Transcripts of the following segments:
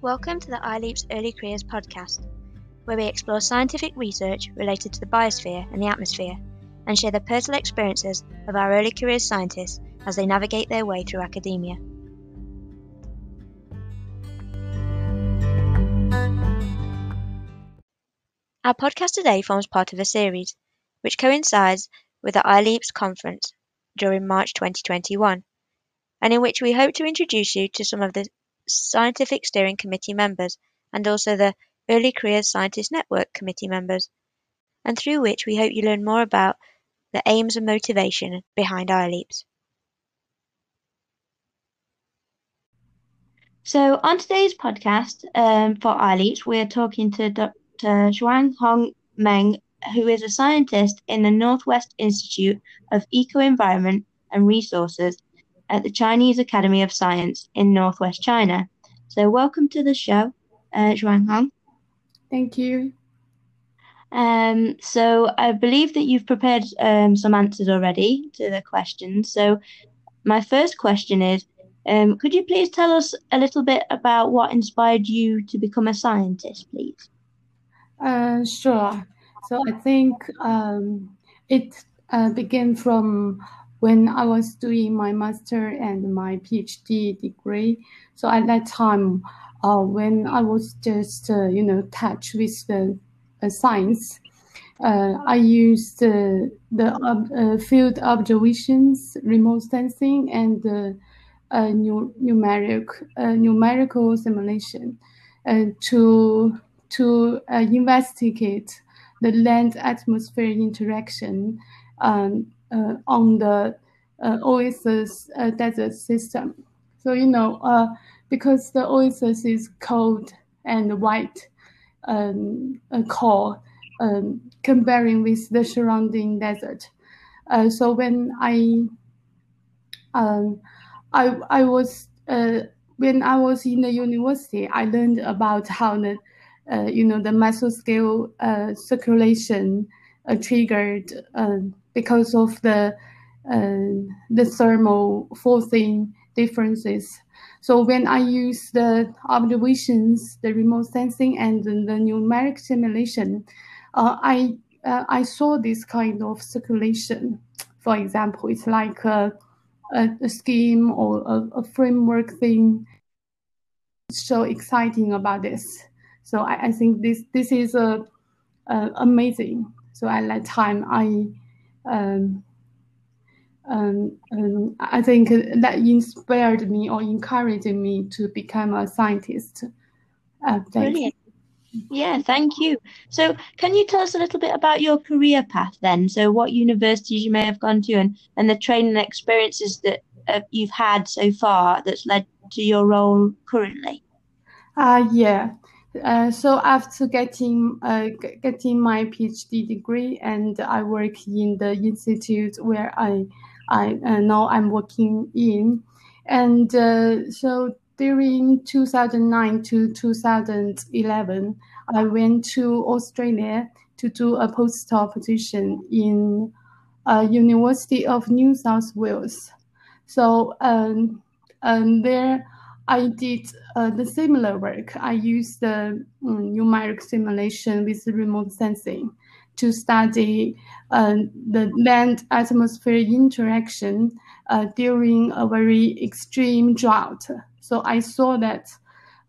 Welcome to the iLeap's Early Careers podcast, where we explore scientific research related to the biosphere and the atmosphere and share the personal experiences of our early careers scientists as they navigate their way through academia. Our podcast today forms part of a series which coincides with the iLeap's conference during March 2021, and in which we hope to introduce you to some of the Scientific Steering Committee members and also the Early Careers Scientist Network committee members, and through which we hope you learn more about the aims and motivation behind iLeaps. So, on today's podcast um, for iLeaps, we're talking to Dr. Xianhong Meng, who is a scientist in the Northwest Institute of Eco Environment and Resources at the Chinese Academy of Science in northwest China. So, welcome to the show, uh, Xianhong. Thank you. Um, so, I believe that you've prepared um, some answers already to the questions. So, my first question is um, Could you please tell us a little bit about what inspired you to become a scientist, please? Uh, sure. So, I think um, it uh, began from when I was doing my master and my PhD degree. So at that time, uh, when I was just uh, you know touch with the uh, science, uh, I used the uh, field observations, remote sensing, and new, numeric numerical simulation to to investigate the land atmosphere interaction um, uh, on the uh, Oasis uh, desert system. So, you know, because the Oasis is cold and white um, core, um, comparing with the surrounding desert. Uh, so when I um, I I was uh, when I was in the university, I learned about how the uh, you know the mesoscale circulation triggered um, because of the uh, the thermal forcing differences. So when I use the observations, the remote sensing, and the numeric simulation, uh, I uh, I saw this kind of circulation. For example, it's like a, a, a scheme or a, a, framework thing. It's So exciting about this. So I, I think this this is a, amazing. So at that time, I um, um, um, I think that inspired me or encouraged me to become a scientist. Uh, Brilliant. Yeah, thank you. So, can you tell us a little bit about your career path then? So, what universities you may have gone to, and and the training experiences that uh, you've had so far that's led to your role currently. Uh, yeah. Uh, so after getting uh, getting my PhD degree, and I work in the institute where I I uh, now I'm working in, and uh, so during 2009 to 2011, I went to Australia to do a postdoc position in uh, University of New South Wales. So um, um, there I did uh, the similar work. I used the um, numeric simulation with remote sensing to study uh, the land atmosphere interaction uh, during a very extreme drought. So I saw that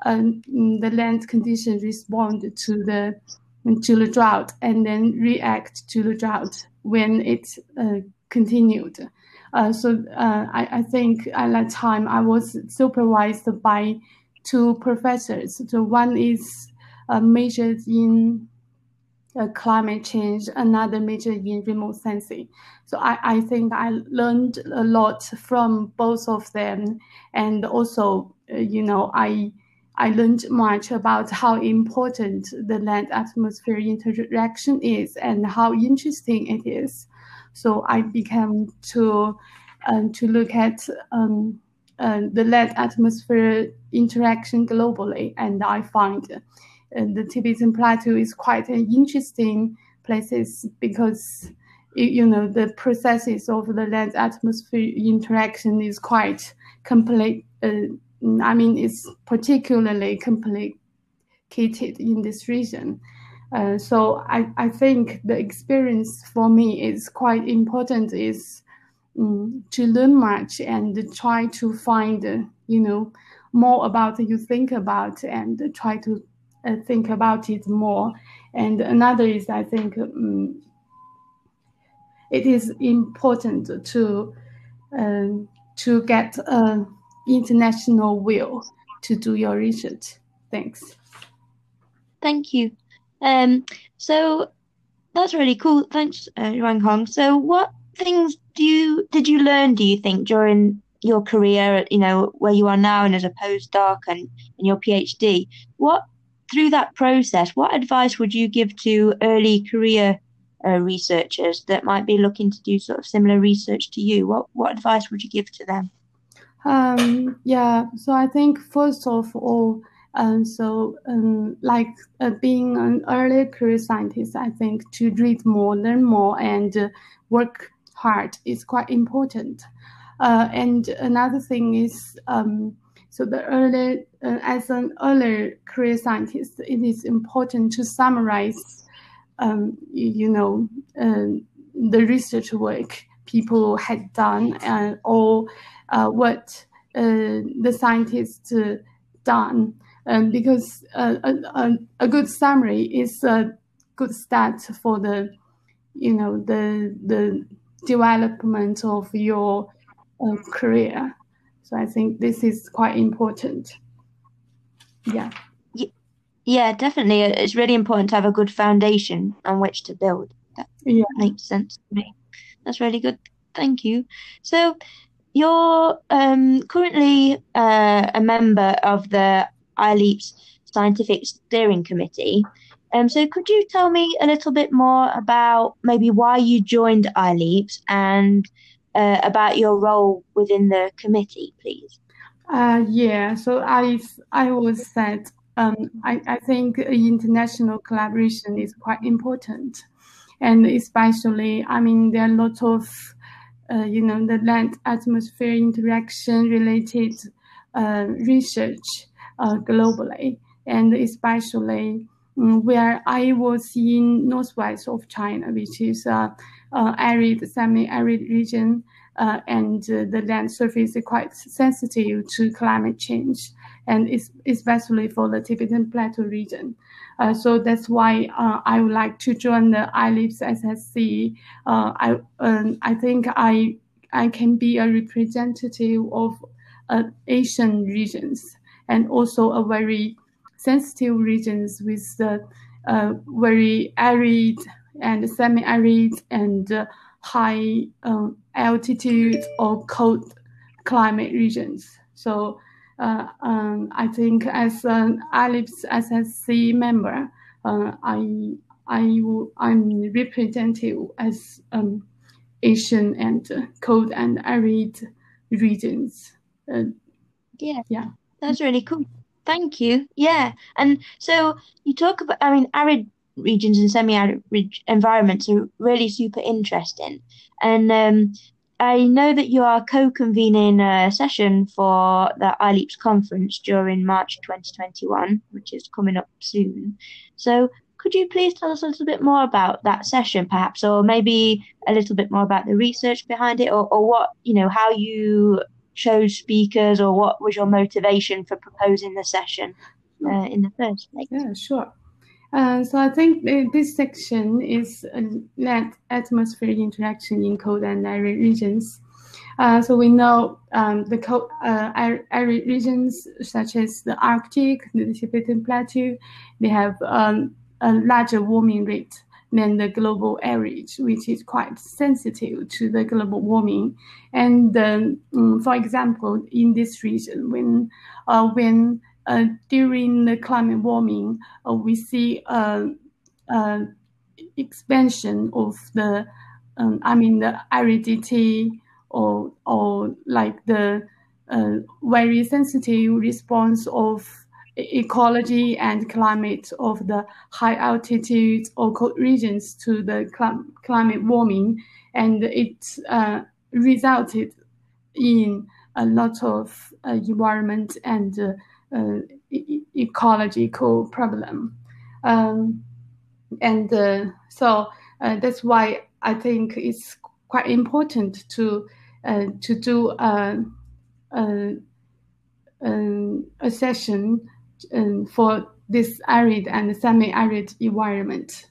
um, the land conditions respond to the to the drought and then react to the drought when it uh, continued. Uh, so uh, I, I, think at that time I was supervised by two professors. So one is uh, majored in uh, climate change, another major in remote sensing. So I, I think I learned a lot from both of them, and also uh, you know I. I learned much about how important the land atmosphere interaction is and how interesting it is. So I began to um, to look at um, uh, the land atmosphere interaction globally, and I find uh, the Tibetan Plateau is quite an interesting places because you know the processes of the land atmosphere interaction is quite complete, uh, I mean, it's particularly complicated in this region. Uh, so I, I think the experience for me is quite important is um, to learn much and try to find, uh, you know, more about you think about and try to uh, think about it more. And another is I think um, it is important to um, to get an international will to do your research. Thanks. Thank you. Um, so that's really cool. Thanks, uh, Xianhong. So, what things do you did you learn? Do you think during your career, you know, where you are now and as a postdoc and in your PhD, what through that process, what advice would you give to early career uh, researchers that might be looking to do sort of similar research to you? What what advice would you give to them? Um, yeah, so I think first of all, um, so um, like uh, being an early career scientist, I think to read more, learn more, and uh, work hard is quite important. Uh, and another thing is, um, so the early, uh, as an early career scientist, it is important to summarize, um, you, you, know, uh, the research work people had done and uh, what uh, the scientists done. Um, because a, a, a good summary is a good start for the, you know, the the development of your uh, career. So I think this is quite important. Yeah. Yeah, definitely. It's really important to have a good foundation on which to build. That yeah. makes sense to me. That's really good. Thank you. So, you're um, currently uh, a member of the ILEAP's Scientific Steering Committee. Um, so, could you tell me a little bit more about maybe why you joined ILEAPS and uh, about your role within the committee, please? Uh, yeah, so I I was said um, I, I think international collaboration is quite important, and especially I mean there are lots of uh, you know the land atmosphere interaction related uh, research globally, and especially um, where I was in northwest of China, which is a arid, semi-arid region, uh, and uh, the land surface is quite sensitive to climate change, and especially for the Tibetan Plateau region. Uh, so that's why uh, I would like to join the ILEAPS SSC. Uh, I um, I think I I can be a representative of uh, Asian regions and also a very sensitive regions with the very arid and semi-arid and high um, altitude or cold climate regions. So uh, um, I think as an ILEAPS SSC member, uh, I I I'm representative as um, Asian and cold and arid regions. Uh, yeah, yeah, that's really cool. Thank you. Yeah, and so you talk about. I mean, arid regions and semi-arid environments are really super interesting. And um, I know that you are co-convening a session for the ILEAPS conference during March 2021, which is coming up soon. So could you please tell us a little bit more about that session, perhaps, or maybe a little bit more about the research behind it, or, or what, you know, how you chose speakers, or what was your motivation for proposing the session uh, in the first place? Yeah, sure. Uh, so I think this section is land atmospheric interaction in cold and arid regions. Uh, so we know um, the cold, uh, arid regions such as the Arctic, the Tibetan Plateau, they have um, a larger warming rate than the global average, which is quite sensitive to the global warming. And um, for example, in this region, when uh, when uh, during the climate warming, uh, we see expansion of the, um, I mean, the aridity or or like the uh, very sensitive response of ecology and climate of the high altitude or cold regions to the cl- climate warming, and it uh, resulted in a lot of uh, environment and uh, e- ecological problem. Um, and so that's why I think it's quite important to to do a, a, a session um, for this arid and semi-arid environment.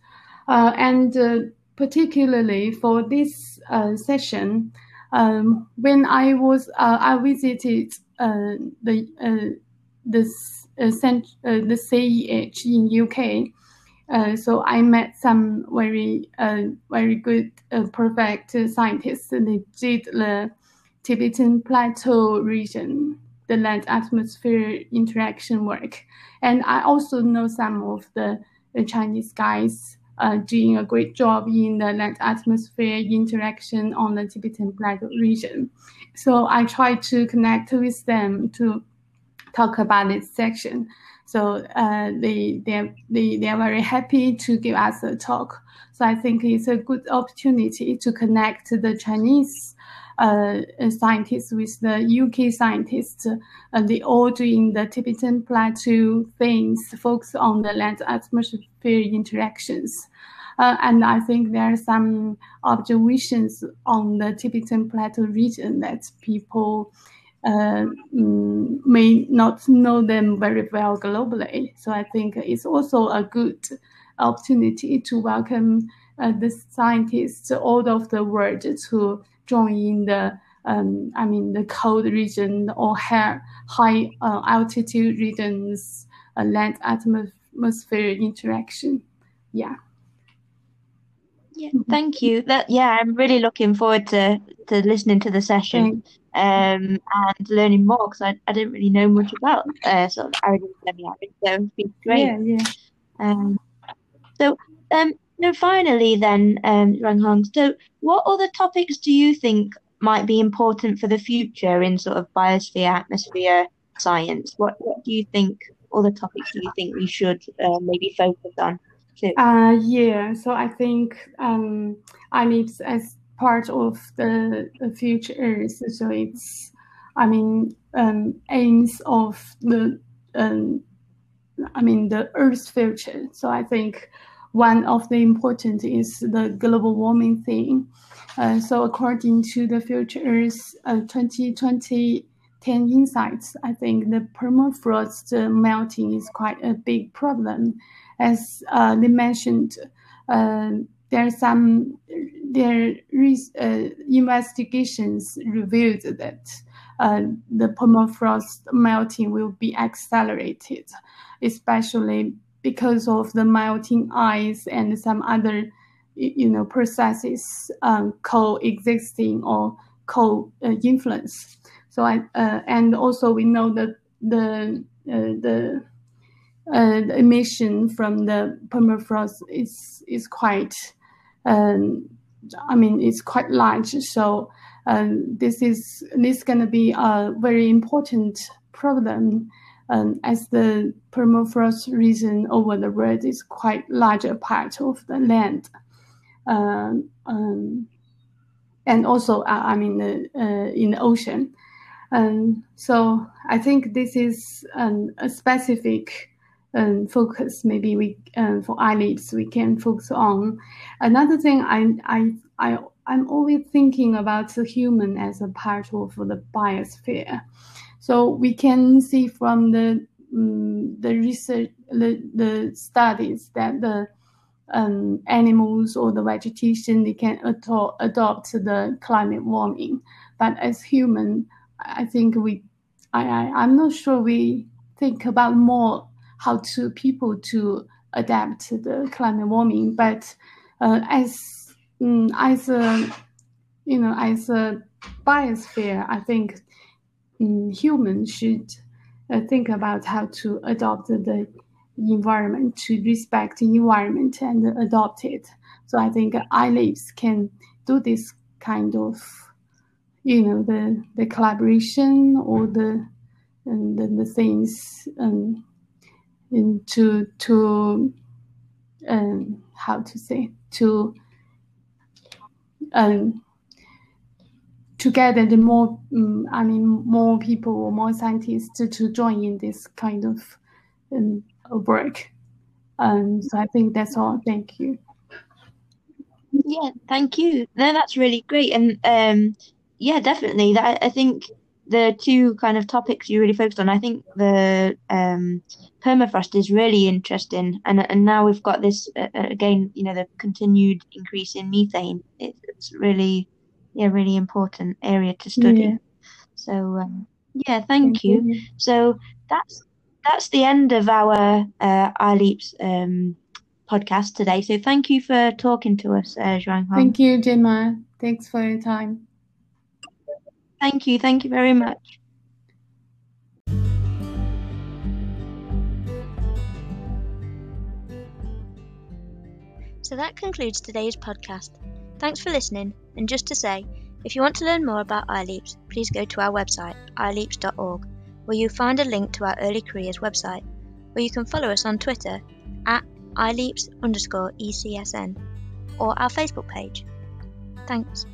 Uh, and uh, particularly for this uh, session, um, when I was I visited the the cent- the CEH in UK. Uh, so I met some very uh, very good uh, perfect scientists. They did the Tibetan Plateau region the land atmosphere interaction work. And I also know some of the, Chinese guys uh, doing a great job in the land atmosphere interaction on the Tibetan Plateau region. So I try to connect with them to talk about this section. So uh, they they they they are very happy to give us a talk. So I think it's a good opportunity to connect the Chinese uh, scientists with the UK scientists, they all doing the Tibetan plateau things, focus on the land atmosphere interactions. Uh, and I think there are some observations on the Tibetan plateau region that people uh, mm, may not know them very well globally. So I think it's also a good opportunity to welcome uh, the scientists all over the world to join in the um, I mean the cold region or high, uh, altitude regions uh, land atmosphere interaction. Yeah. Yeah, thank you. That yeah, I'm really looking forward to to listening to the session um, and learning more because I, I didn't really know much about uh, sort of and semi-arid, so it's been great. Yeah, yeah. Um, so um, no, finally, then, um, Xianhong, so what other topics do you think might be important for the future in sort of biosphere, atmosphere science? What, what do you think, other topics do you think we should uh, maybe focus on? Uh, yeah, so I think um, I need as part of the, future so it's, I mean, um, aims of the, um, I mean, the Earth's future. So I think one of the important is the global warming thing. Uh, so according to the Future uh, 2020 10 insights, I think the permafrost melting is quite a big problem. As uh, they mentioned, uh, there are some there is uh, investigations revealed that uh, the permafrost melting will be accelerated, especially because of the melting ice and some other you know processes um, coexisting or co-influence. So I uh, and also we know that the uh, the, uh, emission from the permafrost is is quite um, I mean it's quite large. So um, this is this going to be a very important problem um, as the permafrost region over the world is quite larger part of the land. Um, um, and also, uh, I mean, uh, in the ocean. Um, so I think this is um, a specific um, focus. Maybe we uh, for iLEAPS we can focus on. Another thing I I I I'm always thinking about the human as a part of the biosphere. So we can see from the um, the research, the, the studies that the um, animals or the vegetation they can ato- adopt the climate warming. But as human, I think we, I, I I'm not sure we think about more how to people to adapt to the climate warming. But uh, as um, as a you know as a biosphere, I think um, humans should uh, think about how to adopt the environment, to respect the environment and adopt it. So I think ILEAPS can do this kind of, you know, the the collaboration or the and the, the things um, to to um, how to say to um, to get the more, um, I mean, more people or more scientists to, to join in this kind of um, work. Um, so I think that's all. Thank you. Yeah, thank you. No, that's really great, and um, yeah, definitely. That I think the two kind of topics you really focused on. I think the um, permafrost is really interesting, and and now we've got this uh, uh again. You know, the continued increase in methane. It, it's really, yeah, really important area to study. Yeah. So um, yeah, thank, thank you. you. So that's that's the end of our uh, iLeaps um, podcast today. So thank you for talking to us, uh, Xianhong. Thank you, Gemma. Thanks for your time. Thank you. Thank you very much. So that concludes today's podcast. Thanks for listening. And just to say, if you want to learn more about iLeaps, please go to our website, ileaps.org, where you'll find a link to our early careers website, or you can follow us on Twitter at ileaps underscore ECSN or our Facebook page. Thanks.